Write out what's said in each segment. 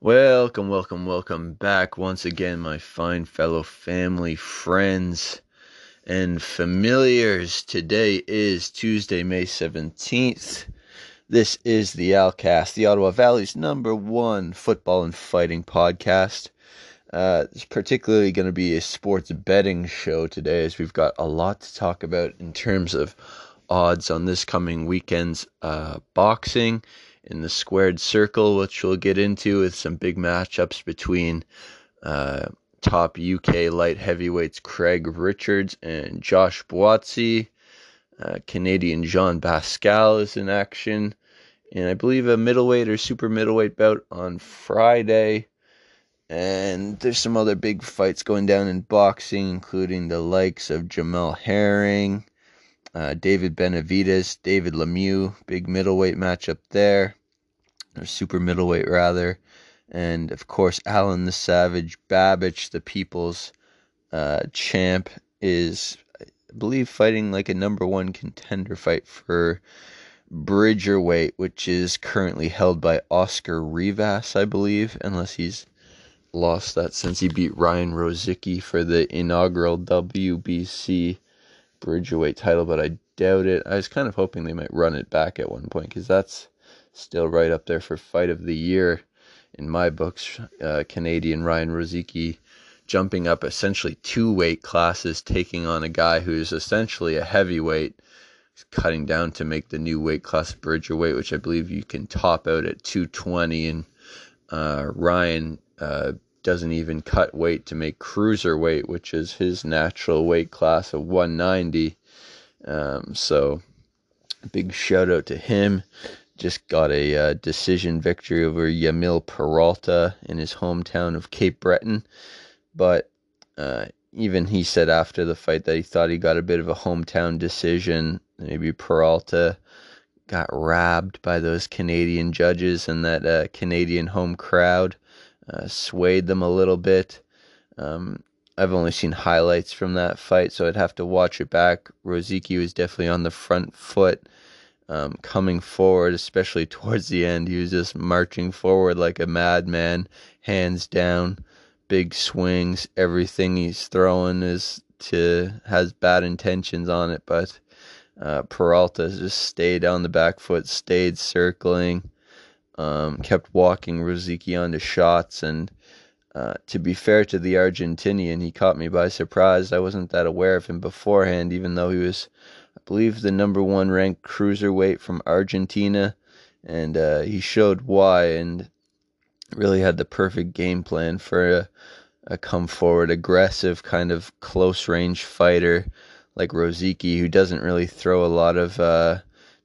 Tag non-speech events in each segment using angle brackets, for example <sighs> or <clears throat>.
Welcome, welcome, welcome back once again, my fine fellow family, friends, and familiars. Today is Tuesday, May 17th. This is the Alcast, the Ottawa Valley's number one football and fighting podcast. Uh, it's particularly going to be a sports betting show today, as we've got a lot to talk about in terms of odds on this coming weekend's uh, boxing in the squared circle, which we'll get into with some big matchups between uh, top UK light heavyweights Craig Richards and Josh Buatsi. Uh, Canadian Jean Pascal is in action. And I believe a middleweight or super middleweight bout on Friday. And there's some other big fights going down in boxing, including the likes of Jamel Herring, uh, David Benavidez, David Lemieux, big middleweight matchup there, or super middleweight rather, and of course Alen the Savage Babic, the People's uh, champ, is I believe fighting like a number one contender fight for Bridger weight, which is currently held by Oscar Rivas, I believe, unless he's lost that since he beat Ryan Rozicki for the inaugural WBC Bridgerweight title, but I doubt it. I was kind of hoping they might run it back at one point because that's still right up there for fight of the year in my books. Uh, Canadian Ryan Rozicki jumping up essentially two weight classes, taking on a guy who's essentially a heavyweight, cutting down to make the new weight class Bridgerweight, which I believe you can top out at 220. And uh, Ryan uh, doesn't even cut weight to make cruiserweight, which is his natural weight class of 190. Um, so, big shout out to him. Just got a uh, decision victory over Yamil Peralta in his hometown of Cape Breton. But uh, even he said after the fight that he thought he got a bit of a hometown decision. Maybe Peralta got robbed by those Canadian judges and that uh, Canadian home crowd uh, swayed them a little bit. Um, I've only seen highlights from that fight, so I'd have to watch it back. Rozicki was definitely on the front foot, um, coming forward, especially <laughs> towards the end. He was just marching forward like a madman, hands down, big swings. Everything he's throwing is to has bad intentions on it, but uh, Peralta just stayed on the back foot, stayed circling um, kept walking Rozicki onto shots. And uh, to be fair to the Argentinian, he caught me by surprise. I wasn't that aware of him beforehand, even though he was, I believe, the number one ranked cruiserweight from Argentina. And uh, he showed why and really had the perfect game plan for a, a come forward, aggressive, kind of close range fighter like Rozicki, who doesn't really throw a lot of uh,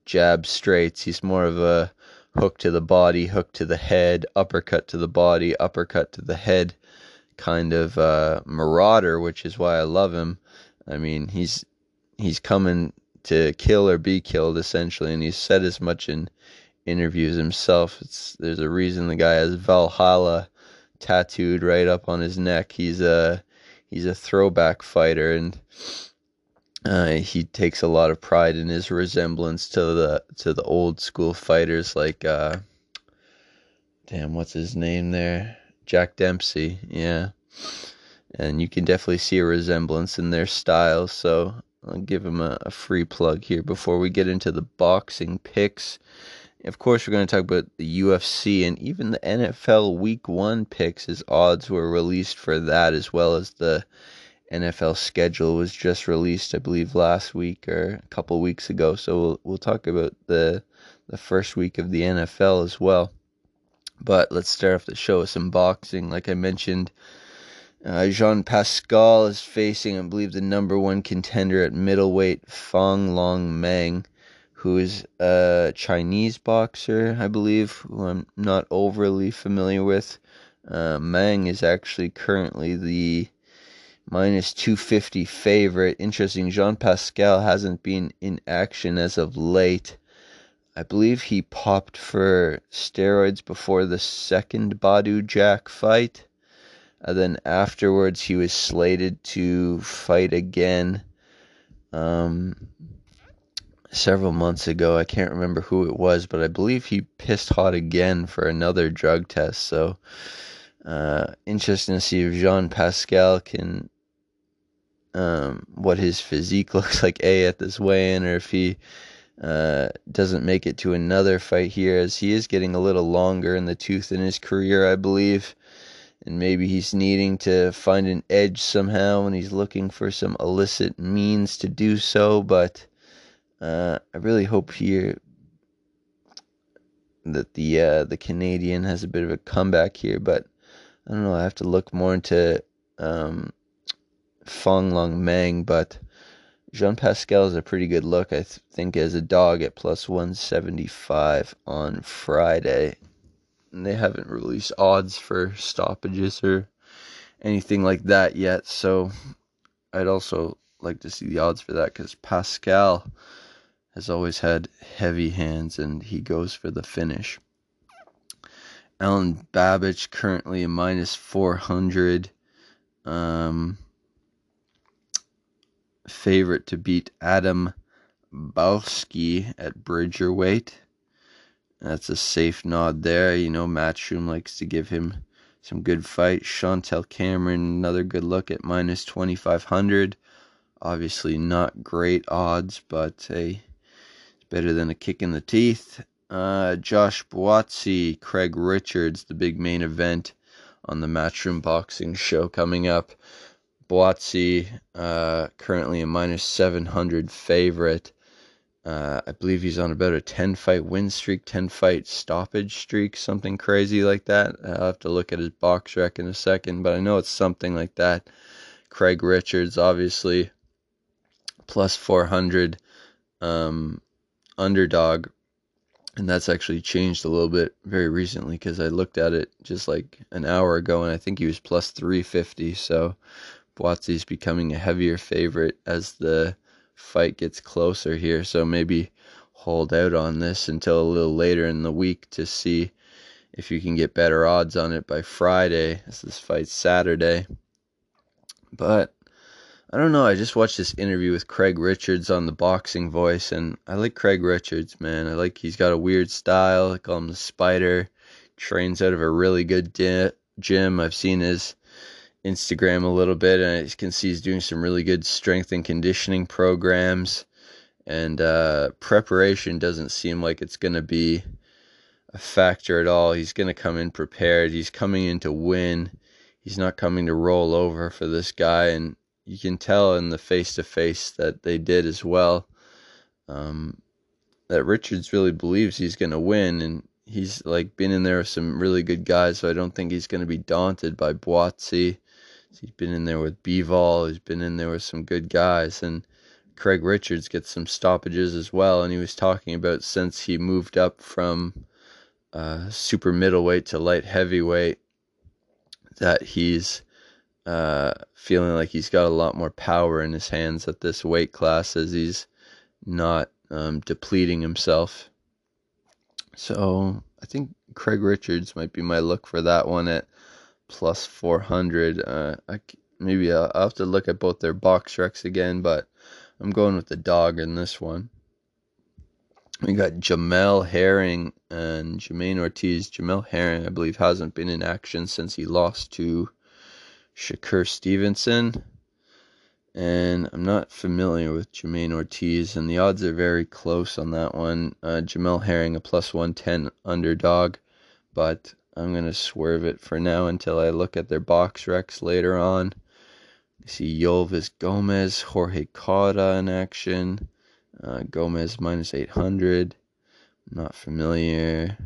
jab straights. He's more of a hook to the body, hook to the head, uppercut to the body, uppercut to the head kind of uh, marauder, which is why I love him. I mean, he's he's coming to kill or be killed essentially, and he's said as much in interviews himself. It's there's a reason the guy has Valhalla tattooed right up on his neck. He's a he's a throwback fighter, and uh, he takes a lot of pride in his resemblance to the to the old school fighters like uh, damn what's his name there? Jack Dempsey yeah. And you can definitely see a resemblance in their styles so I'll give him a, a free plug here before we get into the boxing picks. Of course we're going to talk about the UFC and even the NFL week 1 picks as odds were released for that as well as the NFL schedule was just released, I believe, last week or a couple weeks ago. So we'll we'll talk about the the first week of the NFL as well. But let's start off the show with some boxing. Like I mentioned, uh, Jean Pascal is facing, I believe, the number one contender at middleweight, Fanlong Meng, who is a Chinese boxer, I believe, who I'm not overly familiar with. Uh, Meng is actually currently the minus 250 favorite. Interesting, Jean Pascal hasn't been in action as of late. I believe he popped for steroids before the second Badou Jack fight. And then afterwards, he was slated to fight again. um, several months ago. I can't remember who it was, but I believe he pissed hot again for another drug test. So, uh, interesting to see if Jean Pascal can, um, what his physique <laughs> looks like, A, at this weigh in, or if he uh, doesn't make it to another fight here, as he is getting a little longer in the tooth in his career, I believe. And maybe he's needing to find an edge somehow and he's looking for some illicit means to do so. But uh, I really hope here that the uh, the Canadian has a bit of a comeback here. But I don't know. I have to look more into um, Fanlong Meng, but Jean Pascal is a pretty good look, I th- think, as a dog at plus 175 on Friday. And they haven't released odds for stoppages or anything like that yet, so I'd also like to see the odds for that because Pascal has always had heavy hands and he goes for the finish. Alen Babic currently a minus 400. Um, favorite to beat Adam Balski at Bridger weight. That's a safe nod there. You know, Matchroom likes to give him some good fight. Chantelle Cameron, another good look at minus 2,500. Obviously, not great odds, but hey, it's better than a kick in the teeth. Uh, Josh Buatsi, Craig Richards, the big main event on the Matchroom Boxing show coming up. Buatsi, uh, currently a minus 700 favorite. Uh, I believe he's on about a 10 fight win streak, 10 fight stoppage streak, something crazy like that. I'll have to look at his BoxRec in a second, but I know it's something like that. Craig Richards, obviously, plus 400 um, underdog. And that's actually changed a little bit very recently because I looked at it just like an hour ago and I think he was plus 350. So Buatsi's becoming a heavier favorite as the fight gets closer here. So maybe hold out on this until a little later in the week to see if you can get better odds on it by Friday, as this fight's Saturday. But I don't know. I just watched this interview with Craig Richards on the Boxing Voice, and I like Craig Richards, man. I like he's got a weird style. I call him the Spider. Trains out of a really good di- gym. I've seen his Instagram a little bit, and I can see he's doing some really good strength and conditioning programs. And uh, preparation doesn't seem like it's going to be a factor at all. He's going to come in prepared. He's coming in to win. He's not coming to roll over for this guy, and you can tell in the face to face that they did as well. Um, that Richards really believes he's going to win, and he's like been in there with some really good guys, so I don't think he's going to be daunted by Buatsi. He's been in there with Bivol. He's been in there with some good guys, and Craig Richards gets some stoppages as well. And he was talking about since he moved up from uh, super middleweight to light heavyweight, that he's uh, feeling like he's got a lot more power in his hands at this weight class as he's not um, depleting himself. So I think Craig Richards might be my look for that one at plus 400. Uh, I, maybe I'll, I'll have to look at both their BoxRecs again, but I'm going with the dog in this one. We got Jamel Herring and Jamaine Ortiz. Jamel Herring, I believe, hasn't been in action since he lost to Shakur Stevenson. And I'm not familiar with Jamaine Ortiz, and the odds are very close on that one. Uh, Jamel Herring, a plus 110 underdog, but I'm going to swerve it for now until I look at their BoxRecs later on. See Yolvis Gomez, Jorge Cauda in action. Uh, Gomez minus 800. Not familiar.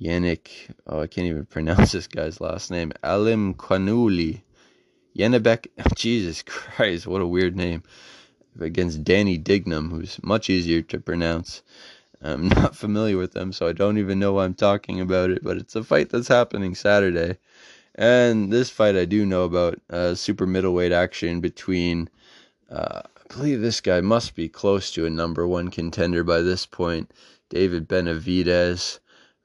Yannick, oh, I can't even <laughs> pronounce this guy's last name. Alim Kwanuli. Janibek, <laughs> Jesus Christ, what a weird name. Against Danny Dignum, who's much easier to pronounce. I'm <laughs> not familiar with them, so I don't even know why I'm talking about it. But it's a fight that's happening Saturday, and this fight I do know about. Uh, super middleweight action between. Uh, I believe this guy must be close to a number one contender by this point. David Benavidez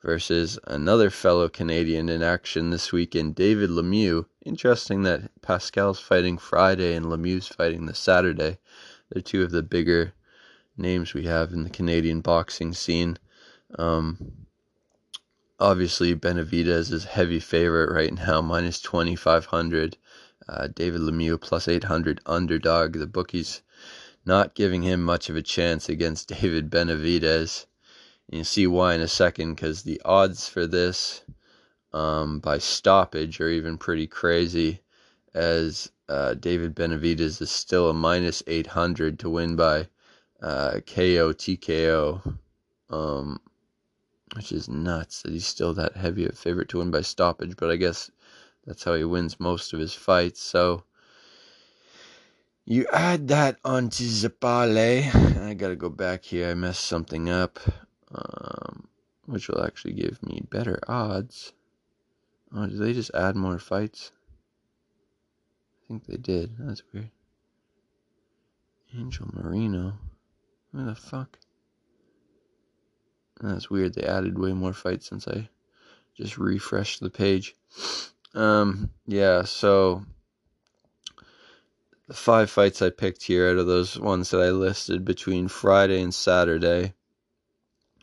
versus another fellow Canadian in action this weekend, David Lemieux. Interesting that Pascal's fighting Friday and Lemieux's fighting the Saturday. They're two of the bigger names we have in the Canadian boxing scene. Um, obviously, Benavidez is heavy favorite right now, <laughs> minus 2,500. Uh, David Lemieux plus 800 underdog. The bookies not giving him much of a chance against <laughs> David Benavidez. And you'll see why in a second, because the odds for this um, by stoppage are even pretty crazy, as uh, David Benavidez is still a minus 800 to win by uh, KO TKO, um, which is nuts that he's still that heavy a favorite to win by stoppage. But I guess that's how he wins most of his fights. So you add that onto parlay. I gotta go back here. I messed something up, um, which will actually give me better odds. Oh, did they just add more fights? I think they did. That's weird. Angel Marino. Where the fuck? That's weird. They added way more fights since I just refreshed the page. Um, yeah, so the five fights I picked here out of those ones that I listed between Friday and Saturday.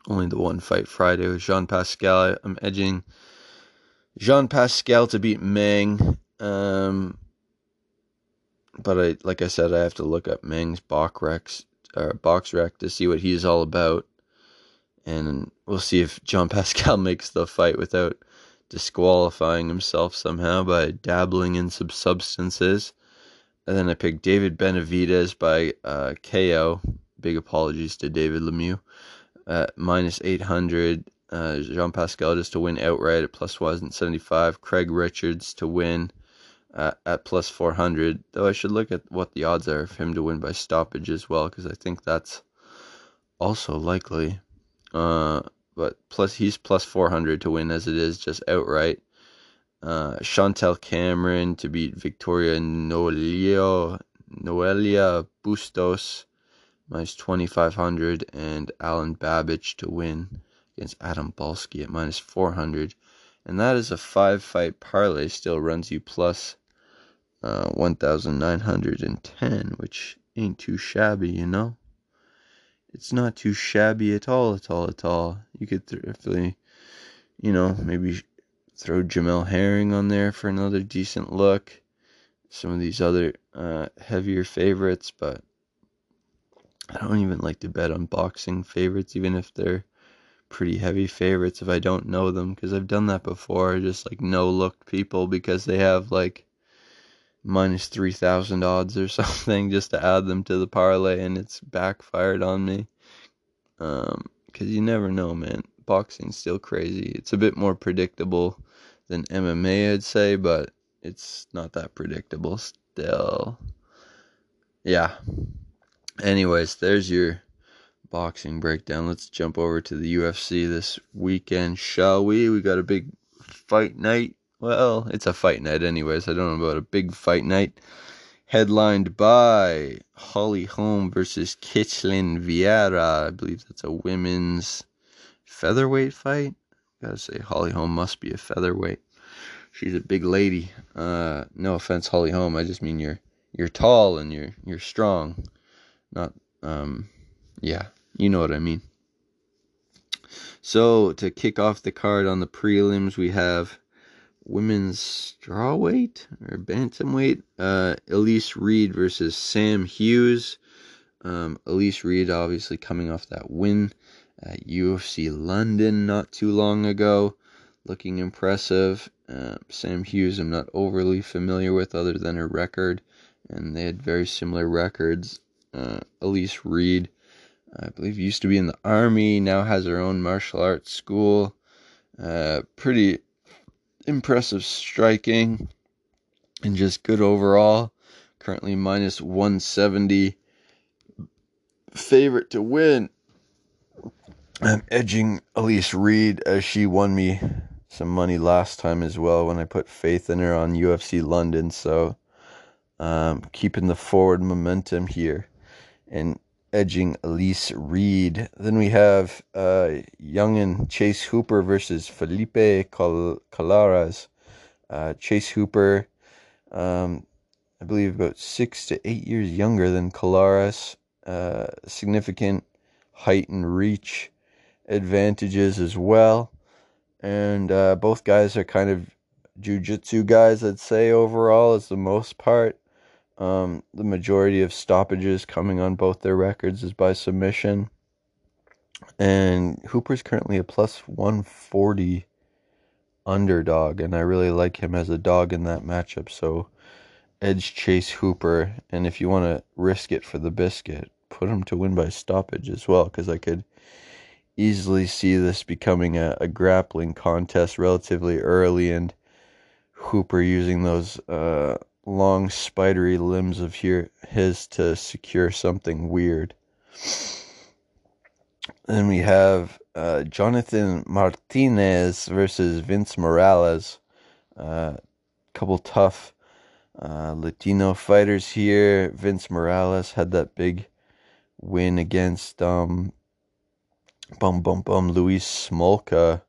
Only the one fight Friday with Jean Pascal. I'm edging Jean Pascal to beat Meng. Um, but I, like I said, I have to look up Meng's box recs, uh, BoxRec to see what he's all about, and we'll see if Jean <laughs> Pascal makes the fight without disqualifying himself somehow by dabbling in some substances. And then I picked David Benavidez by uh, KO. Big apologies to David Lemieux. At minus 800. Uh, Jean Pascal just to win outright at plus 175. Craig Richards to win uh, at plus 400. Though I should look at what the odds are of him to win by stoppage as well, because I think that's also likely. Uh, but plus he's plus 400 to win as it is just outright. Uh, Chantelle Cameron to beat Victoria Noelia, Noelia Bustos minus 2500 and Alen Babic to win against Adam Balski at minus 400. And that is a five fight parlay, still runs you plus uh, 1910, which ain't too shabby, you know? It's not too shabby at all, at all, at all. You could definitely, you know, maybe throw Jamel Herring on there for another decent look. Some of these other uh, heavier favorites, but I don't even like to bet on boxing favorites, even if they're pretty heavy favorites if I don't know them, because I've done that before. Just like no looked people because they have like minus 3,000 odds or <laughs> something just to add them to the parlay, and it's backfired on me. Um, because you never know, man. Boxing's still crazy. It's a bit more predictable than MMA, I'd say, but it's not that predictable still. Yeah. Anyways, there's your boxing breakdown. Let's jump over to the UFC this weekend, shall we? We got a big fight night. Well, it's a fight night, anyways. I don't know about a big fight night. Headlined by Holly Holm versus Ketlen Vieira. I believe that's a women's featherweight fight. Gotta say, Holly Holm must be a featherweight. She's a big lady. Uh, no offense, Holly Holm. I just mean you're you're tall and you're you're strong. Not um, yeah, you know what I mean. So to kick off the card on the prelims, we have women's strawweight or bantamweight. Uh, Elise Reed versus Sam Hughes. Um, Elise Reed obviously coming off that win at UFC London not too long ago, looking impressive. Uh, Sam Hughes, I'm not overly familiar with other than her record, and they had very similar records. Uh, Elise Reed, I believe, used to be in the army, now has her own martial arts school. Uh, pretty impressive striking and just good overall. Currently minus 170. Favorite to win. I'm edging Elise Reed as she won me some money last time as well when I put faith in her on UFC London. So um, keeping the forward momentum here and edging Elise Reed. Then we have uh, Young and Chase Hooper versus Felipe Cal- Colares. Uh, Chase Hooper, um, I believe, about six to eight years younger than Colares. Uh, significant height and reach advantages as well. And uh, both guys are kind of jujitsu guys, I'd say, overall, as the most part. Um, the majority of stoppages coming on both their records is by submission. And Hooper's currently a plus 140 underdog, and I really like him as a dog in that matchup. So, edge chase Hooper, and if you want to risk it for the biscuit, put him to win by stoppage as well, because I could easily see this becoming a, a, grappling contest relatively early, and Hooper using those uh, long spidery limbs of his to secure something weird. Then we have uh, Jonathan Martinez versus Vince Morales. A uh, couple tough uh, Latino fighters here. Vince Morales had that big win against um, bum bum bum Louis Smolka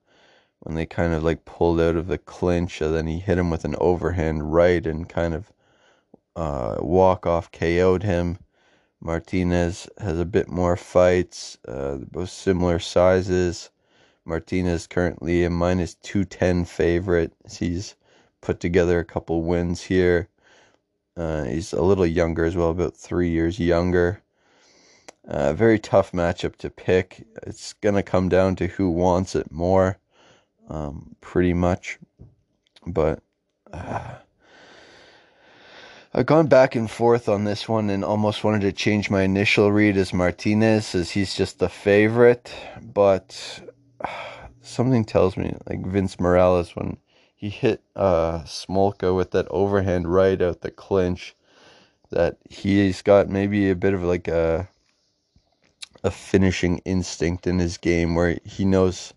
when they kind of like pulled out of the clinch, and then he hit him with an overhand right and kind of uh, walk off KO'd him. Martinez has a bit more fights, uh, both similar sizes. Martinez currently a minus 210 favorite. He's put together a couple wins here. Uh, he's a little younger as well, about three years younger. Uh, very tough matchup to pick. It's going to come down to who wants it more, um, pretty much. But uh, I've gone back and forth on this one and almost wanted to change my initial read as Martinez, as he's just the favorite. But <sighs> something tells me, like Vince Morales, when he hit uh, Smolka with that overhand right out the clinch, that he's got maybe a bit of like a a finishing instinct in his game where he knows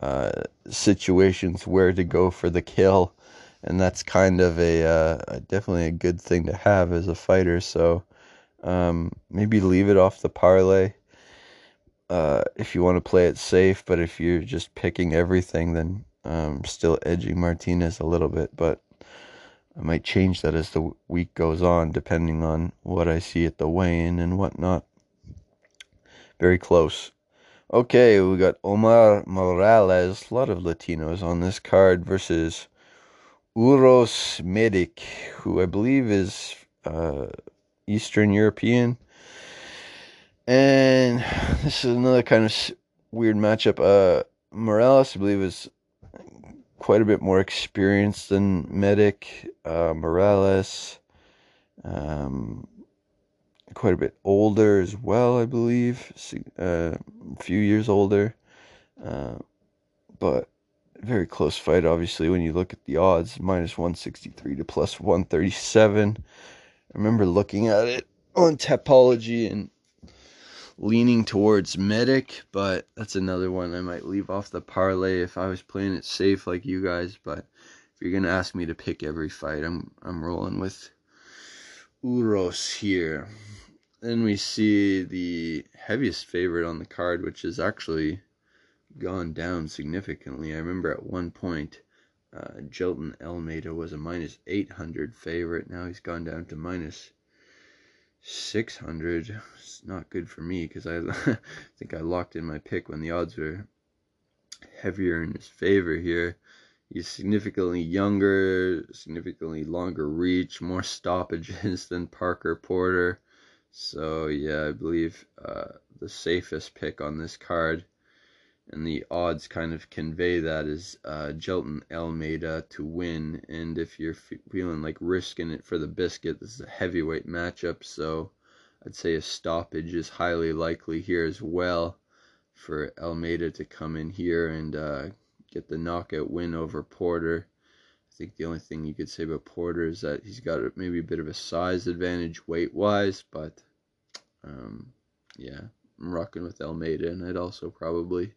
uh, situations where to go for the kill and that's kind of a uh, definitely a good thing to have as a fighter. So um, maybe leave it off the parlay uh, if you want to play it safe. But if you're just picking everything, then um, still edging Martinez a little bit. But I might change that as the week goes on, depending on what I see at the weigh-in and whatnot. Very close. Okay, we got Omar Morales, a lot of Latinos on this card versus Uros Medic, who I believe is uh, Eastern European. And this is another kind of weird matchup. Uh, Morales, I believe, is quite a bit more experienced than Medic. Uh, Morales, um, quite a bit older as well, I believe. Uh, a few years older. Uh, but very close fight, obviously, when you look at the odds minus 163 to plus 137. I remember looking at it on Tapology and leaning towards Medic, but that's another one I might leave off the parlay if I was playing it safe like you guys. But if you're gonna ask me to pick every fight, I'm I'm rolling with Uros here. Then we see the heaviest favorite on the card, which has actually gone down significantly. I remember at one point, uh, Jailton Almeida was a minus 800 favorite. Now he's gone down to minus 600. It's not good for me because I <laughs> think I locked in my pick when the odds were heavier in his favor here. He's significantly younger, significantly longer reach, more stoppages <laughs> than Parker Porter. So, yeah, I believe uh, the safest pick on this card and the odds kind of convey that is uh, Jailton Almeida to win. And if you're feeling like risking it for the biscuit, this is a heavyweight matchup, so I'd say a stoppage is highly likely here as well for Almeida to come in here and uh, get the knockout win over Porter. Think the only thing you could say about Porter is that he's got maybe a bit of a size advantage weight wise, but um, yeah, I'm rocking with Almeida, and I'd also probably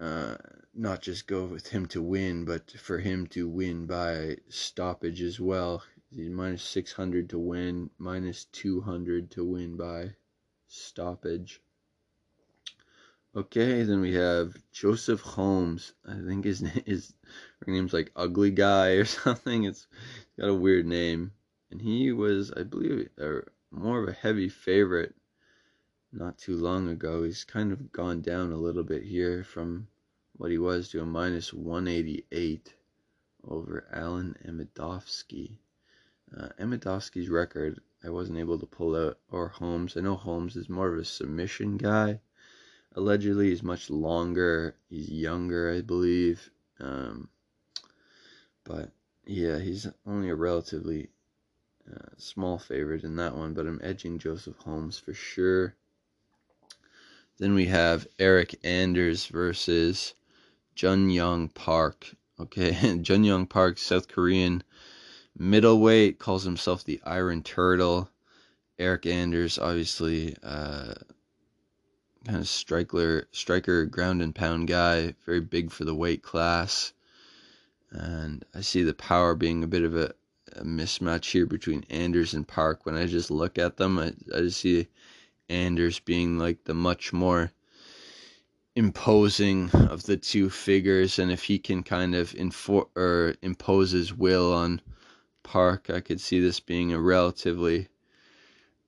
uh, not just go with him to win, but for him to win by stoppage as well. He's minus 600 to win, minus 200 to win by stoppage. Okay, then we have Joseph Holmes. I think his <laughs> name is her name's like Ugly Guy or <laughs> something. It's got a weird name. and he was, I believe, a, more of a heavy favorite not too long ago. He's kind of gone down a little bit here from what he was to a minus 188 over Alen Amedovski. Uh, Amedovski's record, I wasn't able to pull out, or Holmes. I know Holmes is more of a submission guy. Allegedly, he's much longer. He's younger, I believe. Um, but yeah, he's only a relatively uh, small favorite in that one, but I'm edging Joseph Holmes for sure. Then we have Eryk Anders versus Jun Yong Park. Okay, <laughs> Jun Yong Park, South Korean middleweight, calls himself the Iron Turtle. Eryk Anders, obviously, uh, kind of striker, striker, ground and pound guy, very big for the weight class. And I see the power being a bit of a, a mismatch here between Anders and Park. When I just look at them, I, I just see Anders being like the much more imposing of the two figures, and if he can kind of infor- or impose his will on Park, I could see this being a relatively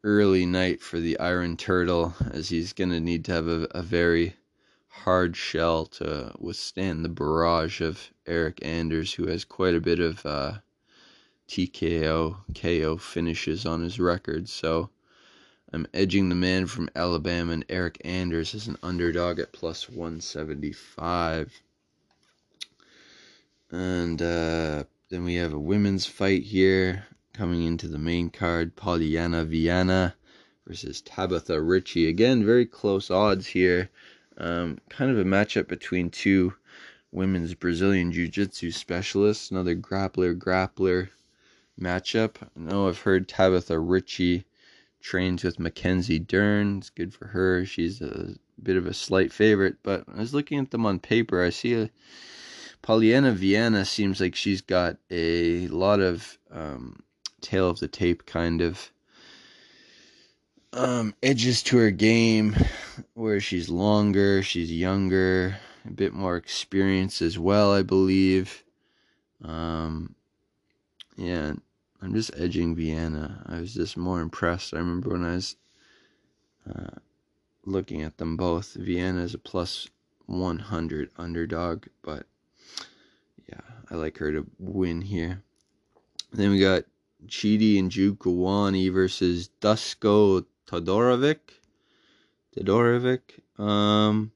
early night for the Iron Turtle, as he's going to need to have a, a, very hard shell to withstand the barrage of Eryk Anders, who has quite a bit of uh, TKO, KO finishes on his record. So I'm edging the man from Alabama and Eryk Anders as an underdog at plus 175. And uh, then we have a women's fight here coming into the main card Polyana Viana versus Tabitha Ricci. Again, very close odds here. Um, kind of a matchup between two women's Brazilian Jiu Jitsu specialist, Another grappler grappler matchup. I know I've heard Tabitha Ricci trains with Mackenzie Dern. It's good for her. She's a bit of a slight favorite, but I was looking at them on paper. I see a Polyana Viana seems like she's got a lot of um, tail of the tape kind of um, edges to her game where she's longer, she's younger, a bit more experience as well, I believe. Um, yeah, I'm just edging Viana. I was just more impressed. I remember when I was uh, looking at them both. Viana is a plus 100 underdog, but yeah, I like her to win here. Then we got Chidi Njokuani versus Dusko Todorovic. Todorovic. Um,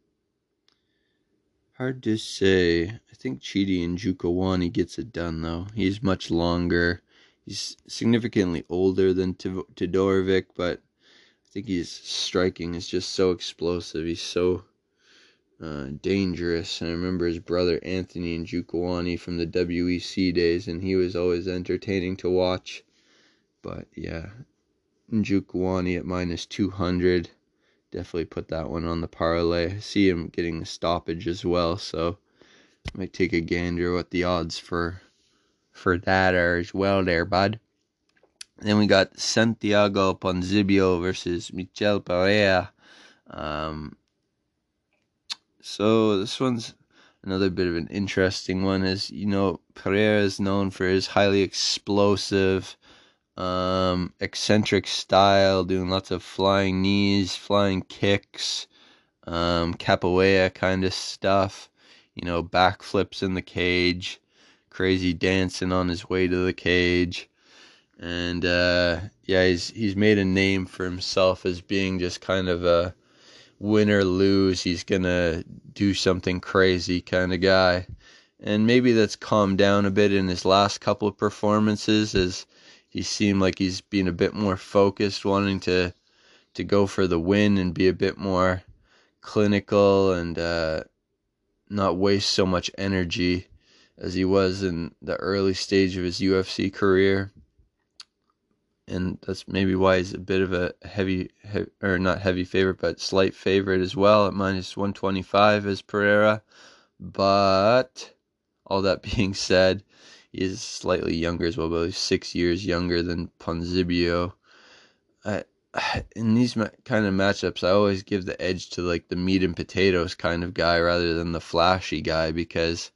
hard to say. I think Chidi Njokuani gets it done though. He's much longer he's significantly older than Todorovic, but I think his striking is just so explosive. He's so uh, dangerous. And I remember his brother Anthony and Njokuani from the WEC days, and he was always entertaining to watch. But yeah, Njokuani at minus 200. Definitely put that one on the parlay. I see him getting a stoppage as well, so I might take a gander what the odds for for that are as well there, bud. Then we got Santiago Ponzinibbio versus Michel Pereira. Um, so this one's another bit of an interesting one. Is you know Pereira is known for his highly explosive, um, eccentric style, doing lots of flying knees, flying kicks, um, capoeira kind of stuff. You know, backflips in the cage crazy dancing on his way to the cage. And uh, yeah, he's he's made a name for himself as being just kind of a win or lose, he's gonna do something crazy kind of guy. And maybe that's calmed down a bit in his last couple of performances as he seemed like he's being a bit more focused, wanting to to go for the win and be a bit more clinical and uh, not waste so much energy as he was in the early stage of his UFC career. And that's maybe why he's a bit of a heavy, or not heavy favorite, but slight favorite as well at minus 125 as Pereira. But all that <laughs> being said, is slightly younger as well, about six years younger than Ponzinibbio. <sighs> In these kind of matchups, I always give the edge to like the meat and potatoes kind of guy rather than the flashy guy because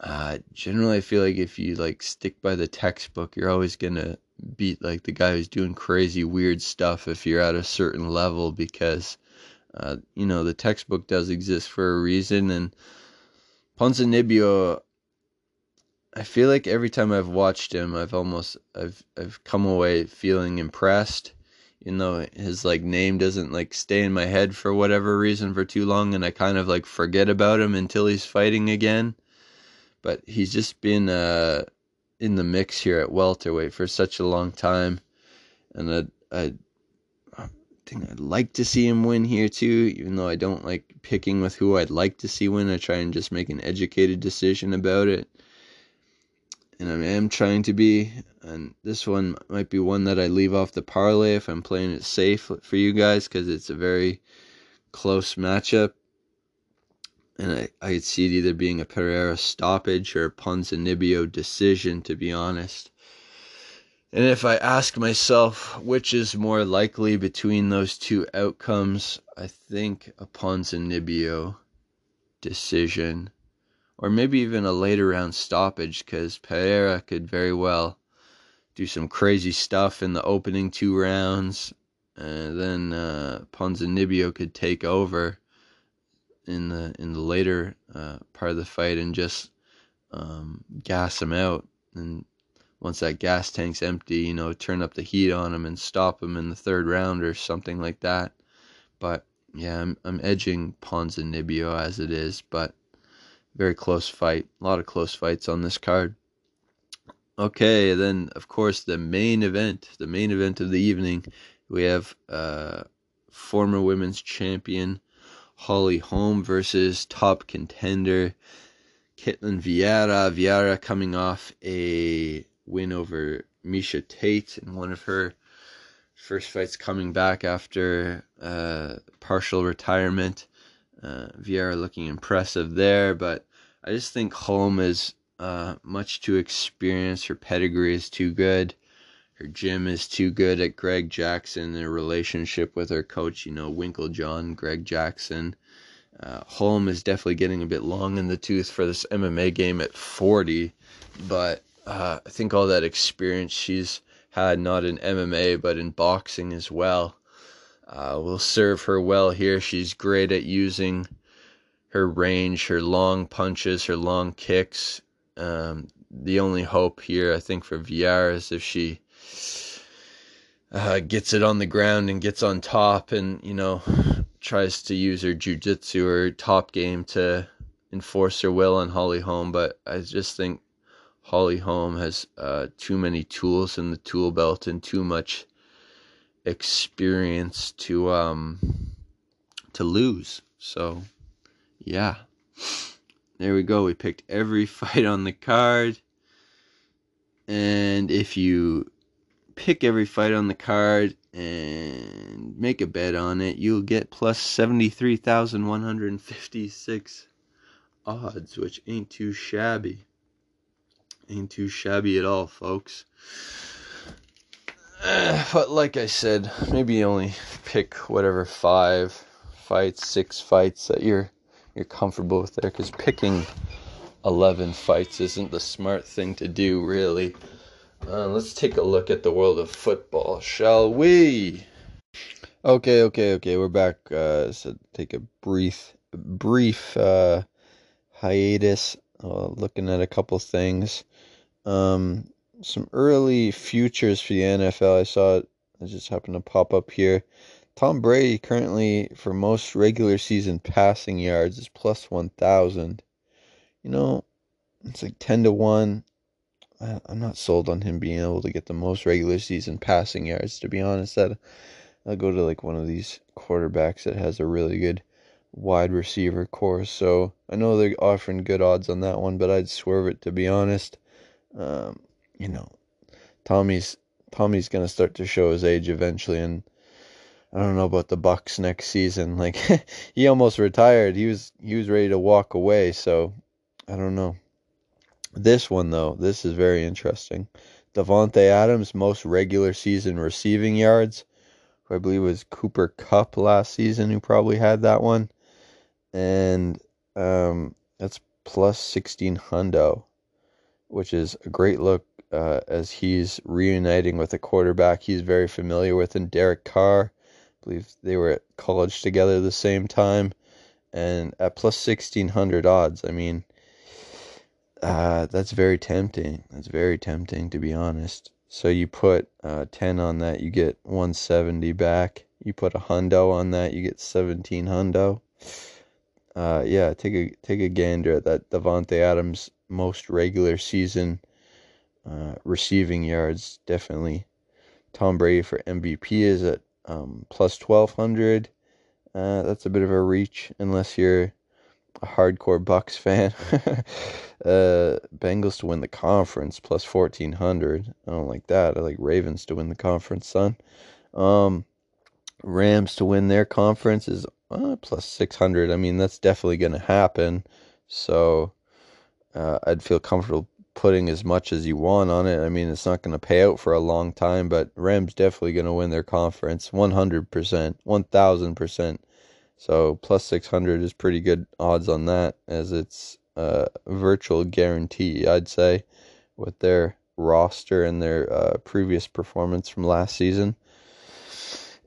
uh, generally, I feel like if you like stick by the textbook, you're always gonna beat like the guy who's doing crazy weird stuff if you're at a certain level because uh, you know the textbook does exist for a reason and Ponzinibbio I feel like every time I've watched him I've almost I've I've come away feeling impressed you know his like name doesn't like stay in my head for whatever reason for too long and I kind of like forget about him until he's fighting again but he's just been uh in the mix here at welterweight for such a long time, and I, I, I think I'd like to see him win here too. Even though I don't like picking with who I'd like to see win, I try and just make an educated decision about it. And I am trying to be, and this one might be one that I leave off the parlay if I'm playing it safe for you guys because it's a very close matchup. And I, I could see it either being a Pereira stoppage or a Ponzinibbio decision, to be honest. And if I ask myself which is more likely between those two outcomes, I think a Ponzinibbio decision, or maybe even a later round stoppage, because Pereira could very well do some crazy stuff in the opening two rounds, and then uh, Ponzinibbio could take over in the in the later uh, part of the fight and just um, gas him out. And once that gas tank's empty, you know, turn up the heat on him and stop him in the third round or something like that. But yeah, I'm I'm edging Ponzinibbio as it is, but very close fight. A lot of close fights on this card. Okay, then of course the main event, the main event of the evening, we have uh, former women's champion Holly Holm versus top contender Ketlen Vieira. Vieira coming off a win over Miesha Tate in one of her first fights coming back after uh, partial retirement. Uh, Vieira looking impressive there, but I just think Holm is uh, much too experienced. Her pedigree is too good her gym is too good at Greg Jackson. Their relationship with her coach, you know, Winkeljohn, Greg Jackson. Uh, Holm is definitely getting a bit long in the tooth for this MMA game at 40, but uh, I think all that experience she's had, not in MMA, but in boxing as well, uh, will serve her well here. She's great at using her range, her long punches, her long kicks. Um, the only hope here, I think, for Vieira is if she uh, gets it on the ground and gets on top and, you know, tries to use her jujitsu or top game to enforce her will on Holly Holm. But I just think Holly Holm has uh, too many tools in the tool belt and too much experience to um to lose. So yeah. There we go. We picked every <laughs> fight on the card. And if you pick every fight on the card and make a bet on it, you'll get plus 73,156 odds, which ain't too shabby. Ain't too shabby at all, folks. Uh, but like I said, maybe only pick whatever five fights, six fights that you're you're comfortable with there, because picking 11 fights isn't the smart thing to do, really. Uh, let's take a look at the world of football, shall we? Okay, okay, okay. We're back. Uh, so take a brief, brief uh, hiatus. Uh, looking at a couple things. Um, some early futures for the NFL. I saw it. It just happened to pop up here. Tom Brady currently for most regular season passing yards is plus one thousand. You know, it's like ten to one. I'm not sold on him being able to get the most regular season passing yards. To be honest, that I'll go to like one of these quarterbacks that has a really good wide receiver corps. So I know they're offering good odds on that one, but I'd swerve it to be honest. Um, you know, Tommy's Tommy's gonna start to show his age eventually, and I don't know about the Bucs next season. <laughs> Like he almost retired. He was he was ready to walk away. So I don't know. This one, though, this is very interesting. Davante Adams, most regular season receiving yards, who I believe was Cooper Kupp last season, who probably had that one. And um, that's plus 16 hundo, which is a great look uh, as he's reuniting with a quarterback he's very familiar with in Derek Carr. I believe they were at college together the same time. And at plus 1600 odds, I mean, uh, that's very tempting. That's very tempting, to be honest. So you put uh, 10 on that, you get 170 back. You put a hundo on that, you get 17 hundo. Uh, yeah, take a take a gander at that Davante Adams most regular season uh, receiving yards. Definitely, Tom Brady for MVP is at um, plus 1200. Uh, that's a bit of a reach unless you're a hardcore Bucs fan. <laughs> uh, Bengals to win the conference plus fourteen hundred. I don't like that. I like Ravens to win the conference, son. Um, Rams to win their conference is uh, plus six hundred. I mean, that's definitely going to happen. So uh, I'd feel comfortable putting as much as you want on it. I mean, it's not going to pay out for a long time, but Rams definitely going to win their conference 100%, 1000%. So plus 600 is pretty good odds on that, as it's a virtual guarantee, I'd say, with their roster and their uh, previous performance from last season.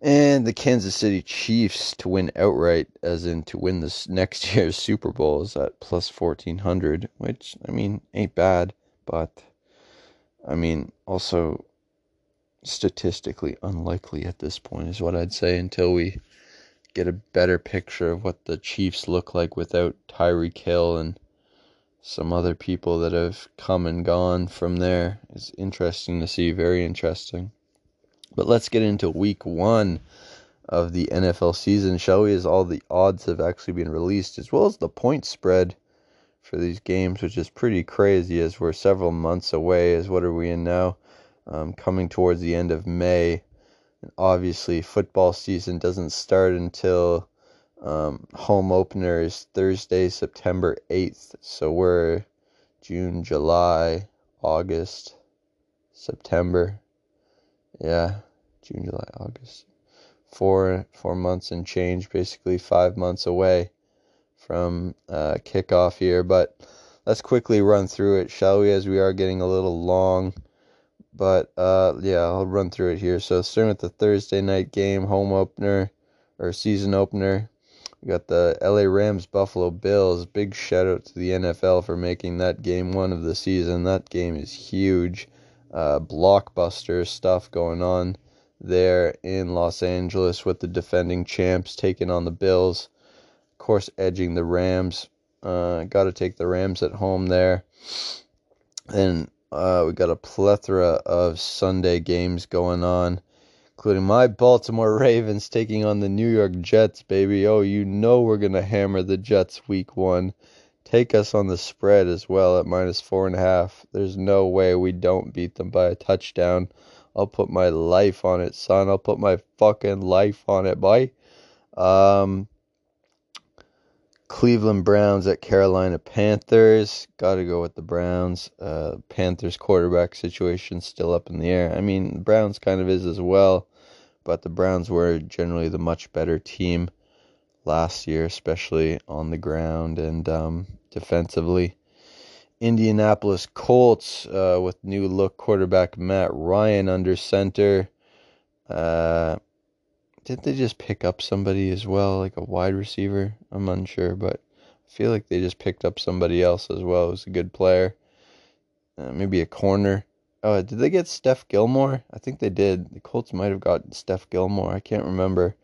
And the Kansas City Chiefs to win outright, as in to win this <laughs> next year's Super Bowl, is at plus 1400, which, I mean, ain't bad, but I mean, also statistically unlikely at this point, is what I'd say until we get a better picture of what the Chiefs look like without Tyreek Hill and some other people that have come and gone from there. It's interesting to see, very interesting. But let's get into week one of the NFL season, shall we? As all the odds have actually been released, as well as the point spread for these games, which is pretty crazy as we're several months away. As what are we in now? Um, coming towards the end of May And obviously, football season doesn't start until um, home opener is Thursday, September 8th. So we're June, July, August, September. Yeah, June, July, August. Four four months and change, basically five months away from uh, kickoff here. But let's quickly run through it, shall we? As we are getting a little long. But uh, yeah, I'll run through it here. So starting with the Thursday night game, home opener or season opener, we got the LA Rams Buffalo Bills. Big shout out to the NFL for making that game one of the season. That game is huge. Uh, blockbuster stuff going on there in Los Angeles with the defending champs taking on the Bills. Of course, edging the Rams. Uh, got to take the Rams at home there. And uh, we got a plethora of Sunday games going on, including my Baltimore <laughs> Ravens taking on the New York Jets, baby. Oh, you know we're going to hammer the Jets week one. Take us on the spread as well at minus four and a half. There's no way we don't beat them by a touchdown. I'll put my life on it, son. I'll put my fucking life on it, boy. Um, Cleveland Browns at Carolina Panthers. Got to go with the Browns. Uh, Panthers quarterback situation still up in the air. I mean, Browns kind of is as well, but the Browns were generally the much better team last year, especially on the ground and um, defensively. Indianapolis Colts uh, with new look quarterback Matt Ryan under center. Uh, did they just pick up somebody as well, like a wide receiver? I'm unsure, but I feel like they just picked up somebody else as well who's a good player. Uh, maybe a corner. Oh, did they get Steph Gilmore? I think they did. The Colts might have gotten Steph Gilmore. I can't remember.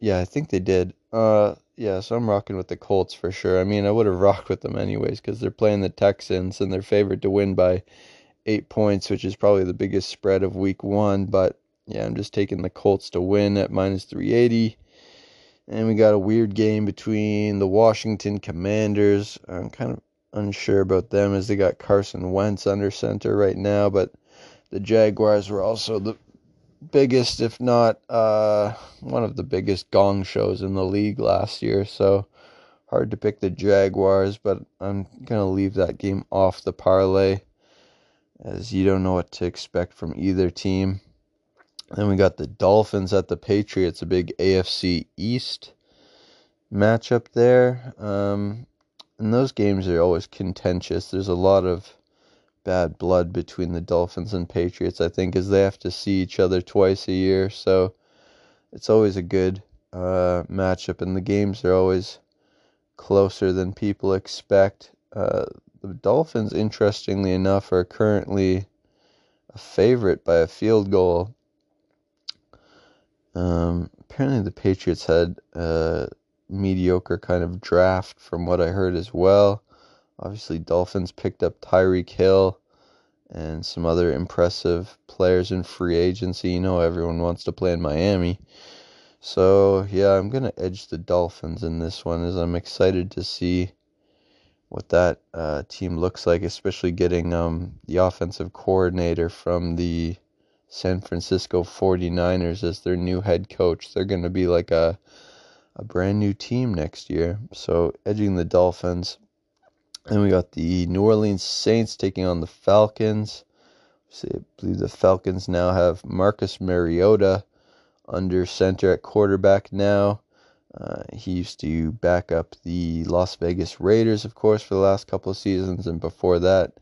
Yeah, I think they did. Uh, yeah, so I'm rocking with the Colts for sure. I mean, I would have <laughs> rocked with them anyways because they're playing the Texans and they're favored to win by eight points, which is probably the biggest spread of week one. But yeah, I'm just taking the Colts to win at minus 380. And we got a weird game between the Washington Commanders. I'm kind of unsure about them as they got Carson Wentz under center right now, but the Jaguars were also the biggest, if not uh, one of the biggest gong shows in the league last year. So hard to pick the Jaguars, but I'm going to leave that game off the parlay as you don't know what to expect from either team. Then we got the Dolphins at the Patriots, a big AFC East matchup there. Um, and those games are always contentious. There's a lot of bad blood between the Dolphins and Patriots, I think, is they have to see each other twice a year. So it's always a good uh, matchup, and the games are always closer than people expect. Uh, the Dolphins, interestingly enough, are currently a favorite by a field goal. Um, apparently, the Patriots had a mediocre kind of draft, from what I heard as well. Obviously, Dolphins picked up Tyreek Hill and some other impressive players in free agency. You know, everyone wants to play in Miami. So, yeah, I'm going to edge the Dolphins in this one as I'm excited to see what that uh, team looks like, especially getting um, the offensive coordinator from the San Francisco 49ers as their new head coach. They're going to be like a a brand new team next year. So edging the Dolphins. And we got the New Orleans Saints taking on the Falcons. See, I believe the Falcons now have Marcus Mariota under center at quarterback now. Uh, he used to back up the Las Vegas Raiders, of course, for the last couple of seasons, and before that,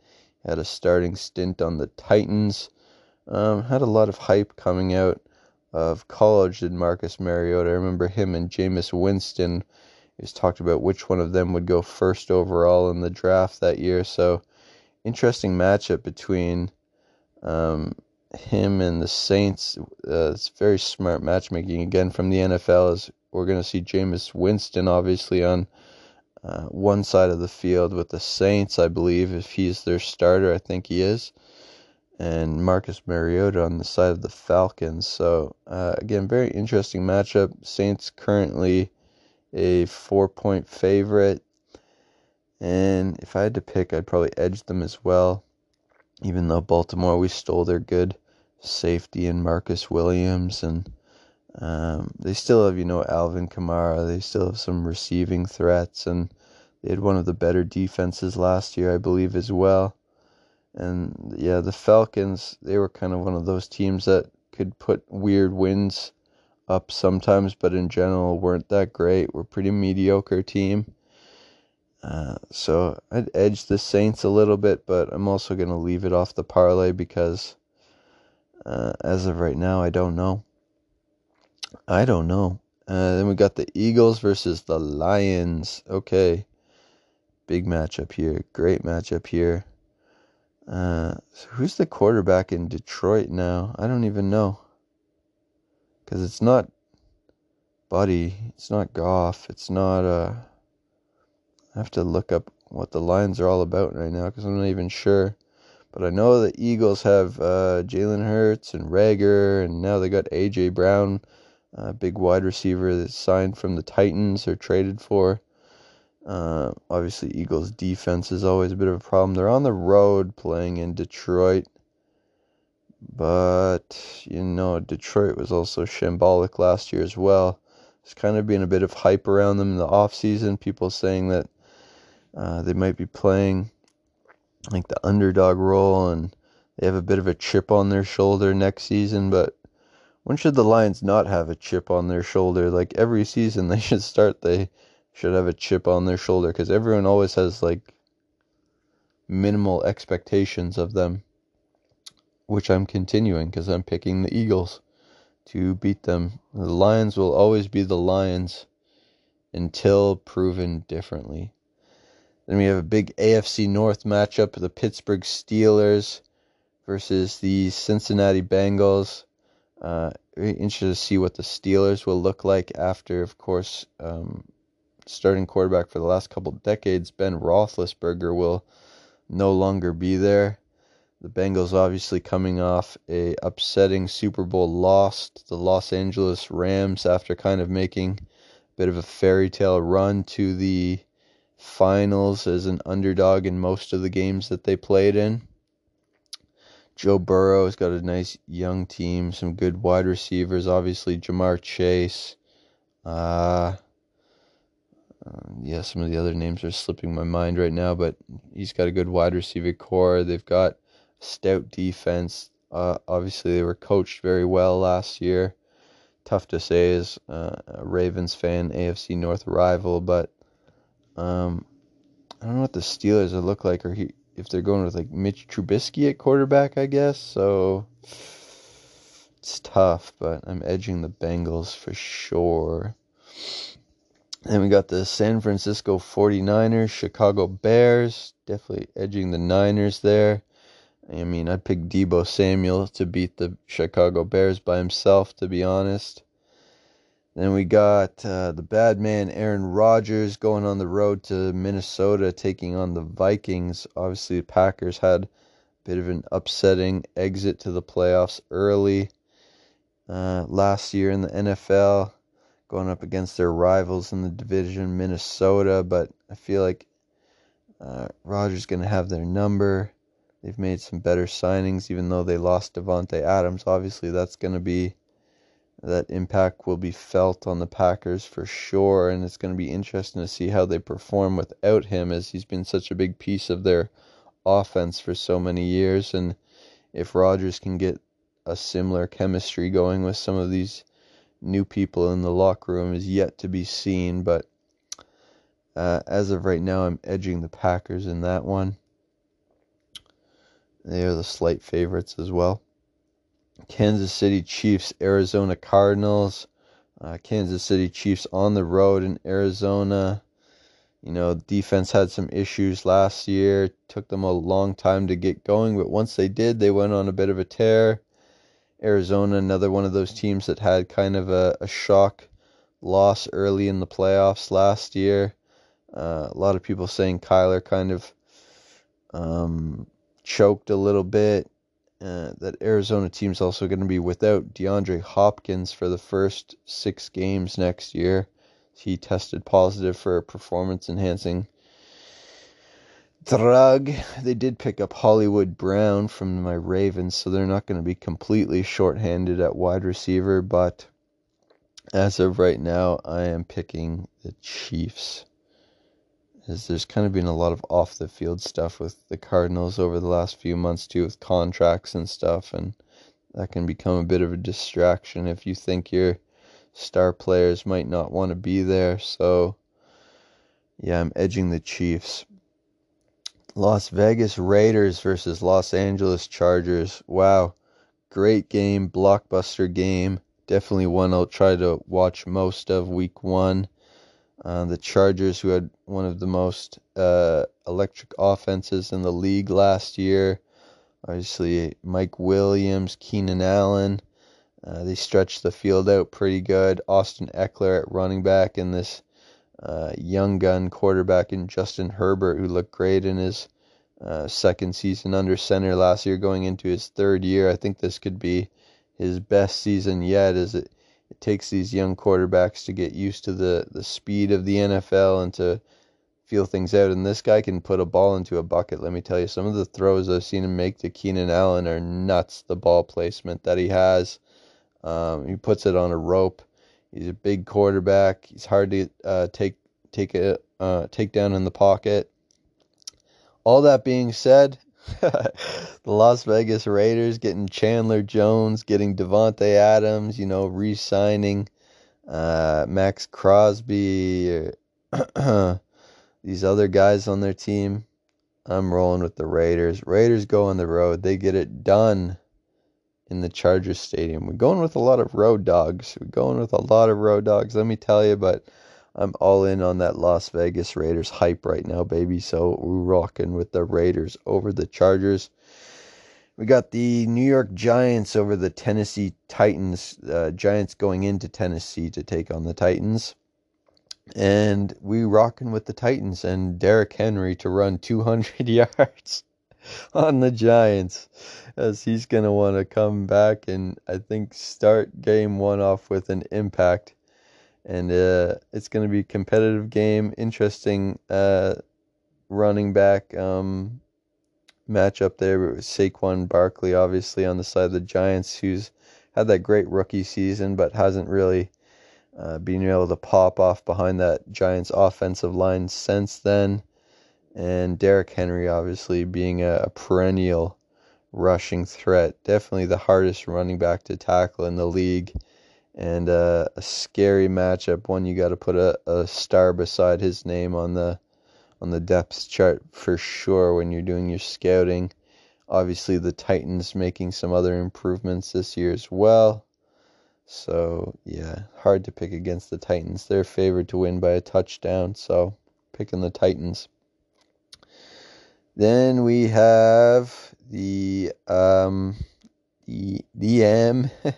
had a starting stint on the Titans. Um, had a lot of hype coming out of college did Marcus Mariota. I remember him and Jameis Winston. Was talked about which one of them would go first overall in the draft that year. So, interesting matchup between um, him and the Saints. Uh, it's very smart matchmaking again from the NFL. As we're going to see Jameis Winston obviously on uh, one side of the field with the Saints, I believe, if he's their starter. I think he is and Marcus Mariota on the side of the Falcons. So uh, again, very interesting matchup. Saints currently a four-point favorite, and if I had to pick, I'd probably edge them as well. Even though Baltimore, we stole their good safety in Marcus Williams, and um, they still have, you know, Alvin Kamara. They still have some receiving threats, and they had one of the better defenses last year, I believe, as well. And yeah, the Falcons, they were kind of one of those teams that could put weird wins up sometimes, but in general weren't that great. We're pretty mediocre team. Uh, so I'd edge the Saints a little bit, but I'm also going to leave it off the parlay because uh, as of right now, I don't know. I don't know. Uh, then we got the Eagles versus the Lions. Okay. Big matchup here. Great matchup here. Uh, so who's the quarterback in Detroit now? I don't even know. Because it's not Buddy. It's not Goff. It's not. Uh, I have to look up what the lines are all about right now because I'm not even sure. But I know the Eagles have uh, Jalen Hurts and Reagor, and now they got A.J. Brown, a big wide receiver that's signed from the Titans or traded for. Uh, obviously, Eagles' defense is always a bit of a problem. They're on the road playing in Detroit, but you know, Detroit was also shambolic last year as well. There's kind of been a bit of hype around them in the offseason. People saying that uh, they might be playing like the underdog role and they have a bit of a chip on their shoulder next season. But when should the Lions not have a chip on their shoulder? Like every season, <laughs> they should start they should have a chip on their shoulder because everyone always has like minimal expectations of them, which I'm continuing because I'm picking the Eagles to beat them. The Lions will always be the Lions until proven differently. Then we have a big AFC North matchup the Pittsburgh Steelers versus the Cincinnati Bengals. Uh, interested to see what the Steelers will look like after, of course, um, starting quarterback for the last couple decades, Ben Roethlisberger, will no longer be there. The Bengals obviously coming off a upsetting Super Bowl loss to the Los Angeles Rams after kind of making a bit of a fairy tale run to the finals as an underdog in most of the games that they played in. Joe Burrow has got a nice young team, some good wide receivers, obviously Ja'Marr Chase. Uh, um, yeah, some of the other names are slipping my mind right now, but he's got a good wide receiver corps. They've got stout defense. Uh, obviously, they were coached very well last year. Tough to say as uh, a Ravens fan, AFC North rival, but um, I don't know what the Steelers will look like, or he, if they're going with like Mitch Trubisky at quarterback, I guess. So it's tough, but I'm edging the Bengals for sure. Then we got the San Francisco 49ers, Chicago Bears, definitely edging the Niners there. I mean, I'd pick Deebo Samuel to beat the Chicago Bears by himself, to be honest. Then we got uh, the bad man Aaron Rodgers going on the road to Minnesota, taking on the Vikings. Obviously, the Packers had a bit of an upsetting exit to the playoffs early uh, last year in the NFL, going up against their rivals in the division, Minnesota. But I feel like uh, Rodgers going to have their number. They've made some better signings, even though they lost Davante Adams. Obviously, that's going to be that impact will be felt on the Packers for sure, and it's going to be interesting to see how they perform without him, as he's been such a big piece of their offense for so many years. And if Rodgers can get a similar chemistry going with some of these new people in the locker room, is yet to be seen. But uh, as of right now, I'm edging the Packers in that one. They are the slight favorites as well. Kansas City Chiefs, Arizona Cardinals. Uh, Kansas City Chiefs on the road in Arizona. You know, defense had some issues last year. Took them a long time to get going, but once they did, they went on a bit of a tear. Arizona, another one of those teams that had kind of a, a shock loss early in the playoffs last year. Uh, a lot of people saying Kyler kind of um, choked a little bit. Uh, that Arizona team's also going to be without DeAndre Hopkins for the first six games next year. He tested positive for a performance enhancing drug. They did pick up Hollywood Brown from my Ravens, so they're not going to be completely short-handed at wide receiver, but as of right now, I am picking the Chiefs is there's kind of been a lot of off the field stuff with the Cardinals over the last few months too with contracts and stuff and that can become a bit of a distraction if you think your star players might not want to be there. So yeah, I'm edging the Chiefs. Las Vegas Raiders versus Los Angeles Chargers. Wow. Great game, blockbuster game. Definitely one I'll try to watch most of week 1. Uh, the Chargers, who had one of the most uh, electric offenses in the league last year. Obviously, Mike Williams, Keenan Allen. Uh, they stretched the field out pretty good. Austin Ekeler at running back, and this uh, young gun quarterback in Justin Herbert, who looked great in his uh, second season under center last year, going into his third year. I think this could be his best season yet. As it it takes these young quarterbacks to get used to the, the speed of the NFL and to feel things out. And this guy can put a ball into a bucket. Let me tell you, some of the throws I've seen him make to Keenan Allen are nuts. The ball placement that he has, um, he puts it on a rope. He's a big quarterback. He's hard to uh, take take it uh, take down in the pocket. All that being said, <laughs> the Las Vegas Raiders getting Chandler Jones, getting Davante Adams, you know, re-signing uh, Maxx Crosby, <clears throat> these other guys on their team. I'm rolling with the Raiders. Raiders go on the road. They get it done in the Chargers Stadium. We're going with a lot of road dogs. We're going with a lot of road dogs, let me tell you, but I'm all in on that Las Vegas Raiders hype right now, baby. So we're rocking with the Raiders over the Chargers. We got the New York Giants over the Tennessee Titans. Uh, Giants going into Tennessee to take on the Titans. And we rocking with the Titans and Derrick Henry to run 200 <laughs> yards on the Giants as he's going to want to come back and I think start game one off with an impact and uh, it's going to be a competitive game. Interesting uh, running back um, matchup there with Saquon Barkley, obviously on the side of the Giants, who's had that great rookie season, but hasn't really uh, been able to pop off behind that Giants offensive line since then. And Derrick Henry, obviously being a, a perennial rushing threat, definitely the hardest running back to tackle in the league and uh, a scary matchup. One you got to put a, a star beside his name on the on the depth chart for sure when you're doing your scouting. Obviously, the Titans making some other improvements this year as well. So, yeah, hard to pick against the Titans. They're favored to win by a touchdown, so picking the Titans. Then we have the um the DM <laughs>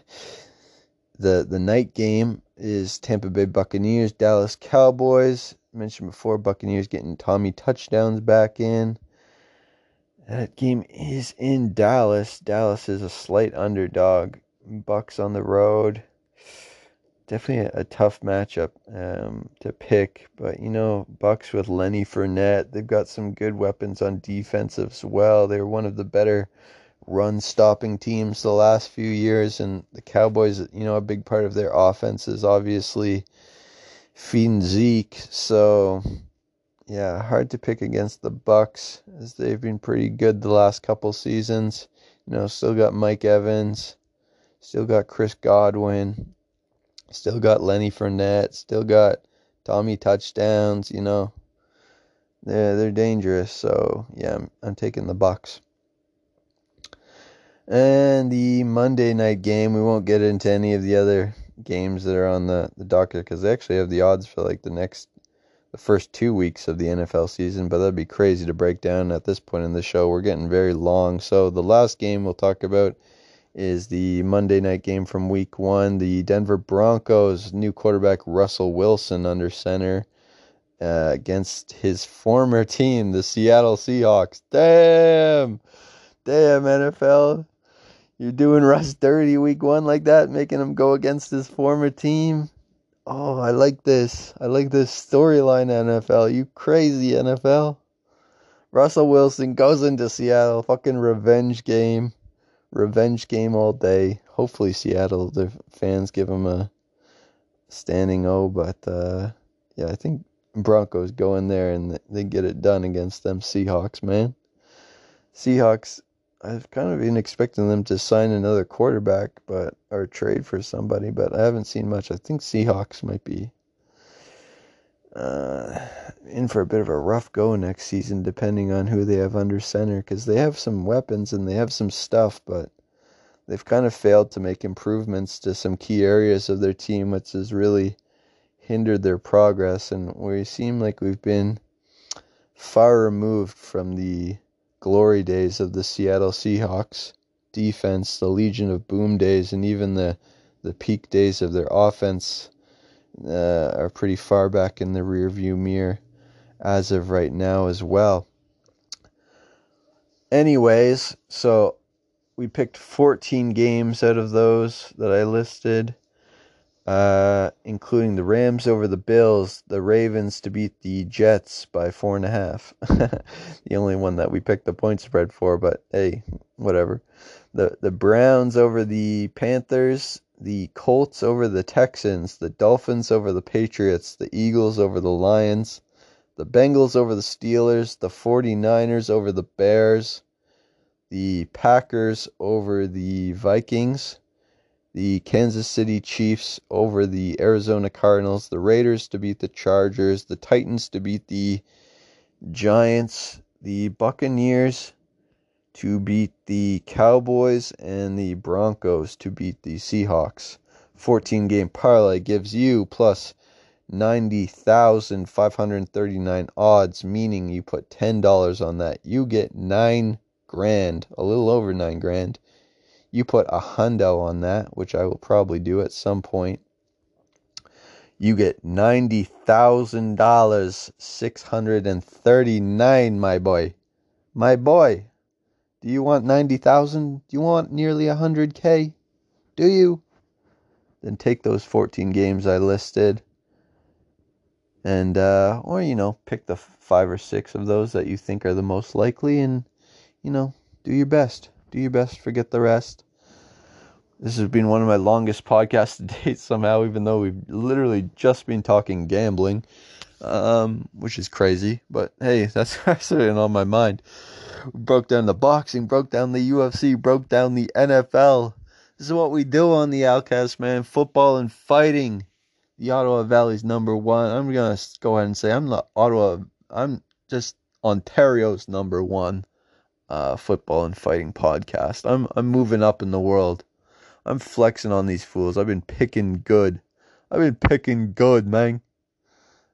the the night game is Tampa Bay Buccaneers, Dallas Cowboys. Mentioned before Buccaneers getting Tommy touchdowns back in. That game is in Dallas. Dallas is a slight underdog. Bucs on the road. Definitely a, a tough matchup um, to pick, but you know, Bucs with Lenny Fournette, they've got some good weapons on defense as well. They're one of the better run stopping teams the last few years, and the Cowboys, you know, a big part of their offense is obviously feeding Zeke. So yeah, hard to pick against the Bucs as they've been pretty good the last couple seasons. You know, still got Mike Evans, still got Chris Godwin, still got Lenny Fournette, still got Tommy touchdowns. You know, they're they're dangerous. So yeah, I'm, I'm taking the Bucs. And the Monday night game, we won't get into any of the other games that are on the, the docket because they actually have the odds for like the next the first two weeks of the NFL season, but that'd be crazy to break down at this point in the show. We're getting very long. So the last game we'll talk about is the Monday night game from week one. The Denver Broncos new quarterback Russell Wilson under center uh, against his former team, the Seattle Seahawks. Damn! Damn, NFL. You're doing Russ dirty week one like that, making him go against his former team. Oh, I like this. I like this storyline, NFL. You crazy, NFL. Russell Wilson goes into Seattle. Fucking revenge game. Revenge game all day. Hopefully, Seattle, the fans give him a standing O. But, uh, yeah, I think Broncos go in there and they get it done against them Seahawks, man. Seahawks I've kind of been expecting them to sign another quarterback, but or trade for somebody, but I haven't seen much. I think Seahawks might be uh, in for a bit of a rough go next season, depending on who they have under center, because they have some weapons and they have some stuff, but they've kind of failed to make improvements to some key areas of their team, which has really hindered their progress. And we seem like we've been far removed from the glory days of the Seattle Seahawks defense, the Legion of Boom days, and even the, the peak days of their offense uh, are pretty far back in the rearview mirror as of right now as well. Anyways, so we picked 14 games out of those that I listed uh, including the Rams over the Bills, the Ravens to beat the Jets by four and a half. <laughs> the only one that we picked the point spread for, but hey, whatever. The the Browns over the Panthers, the Colts over the Texans, the Dolphins over the Patriots, the Eagles over the Lions, the Bengals over the Steelers, the 49ers over the Bears, the Packers over the Vikings the Kansas City Chiefs over the Arizona Cardinals, the Raiders to beat the Chargers, the Titans to beat the Giants, the Buccaneers to beat the Cowboys, and the Broncos to beat the Seahawks. 14 game parlay gives you plus 90,539 odds, meaning you put $10 on that. You get 9 grand, a little over 9 grand you put a hundo on that, which I will probably do at some point. You get ninety thousand dollars, six hundred and thirty-nine, my boy, my boy. Do you want ninety thousand? Do you want nearly a hundred k? Do you? Then take those fourteen games I listed, and uh, or you know, pick the five or six of those that you think are the most likely, and you know, do your best. Do your best. Forget the rest. This has been one of my longest podcasts to <laughs> date somehow, even though we've literally just been talking gambling, um, which is crazy. But hey, <laughs> that's actually on my mind. Broke down the boxing, broke down the UFC, broke down the NFL. This is what we do on the Outcast, man. Football and fighting. The Ottawa Valley's number one. I'm gonna go ahead and say I'm the Ottawa. I'm just Ontario's number one uh, football and fighting podcast. I'm I'm moving up in the world. I'm flexing on these fools. I've been picking good. I've been picking good, man.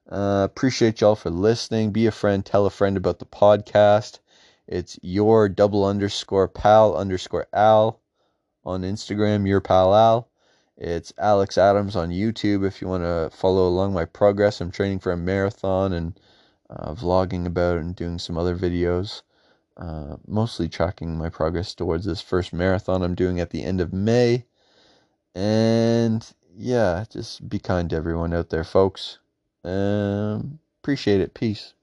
Uh, appreciate y'all for listening. Be a friend. Tell a friend about the podcast. It's your double underscore pal underscore al on Instagram. Your pal al. It's Alex Adams on YouTube if you want to follow along my progress. I'm training for a marathon and uh, vlogging about and doing some other videos. Uh, mostly tracking my progress towards this first marathon I'm doing at the end of May. And yeah, just be kind to everyone out there, folks. Um, appreciate it. Peace.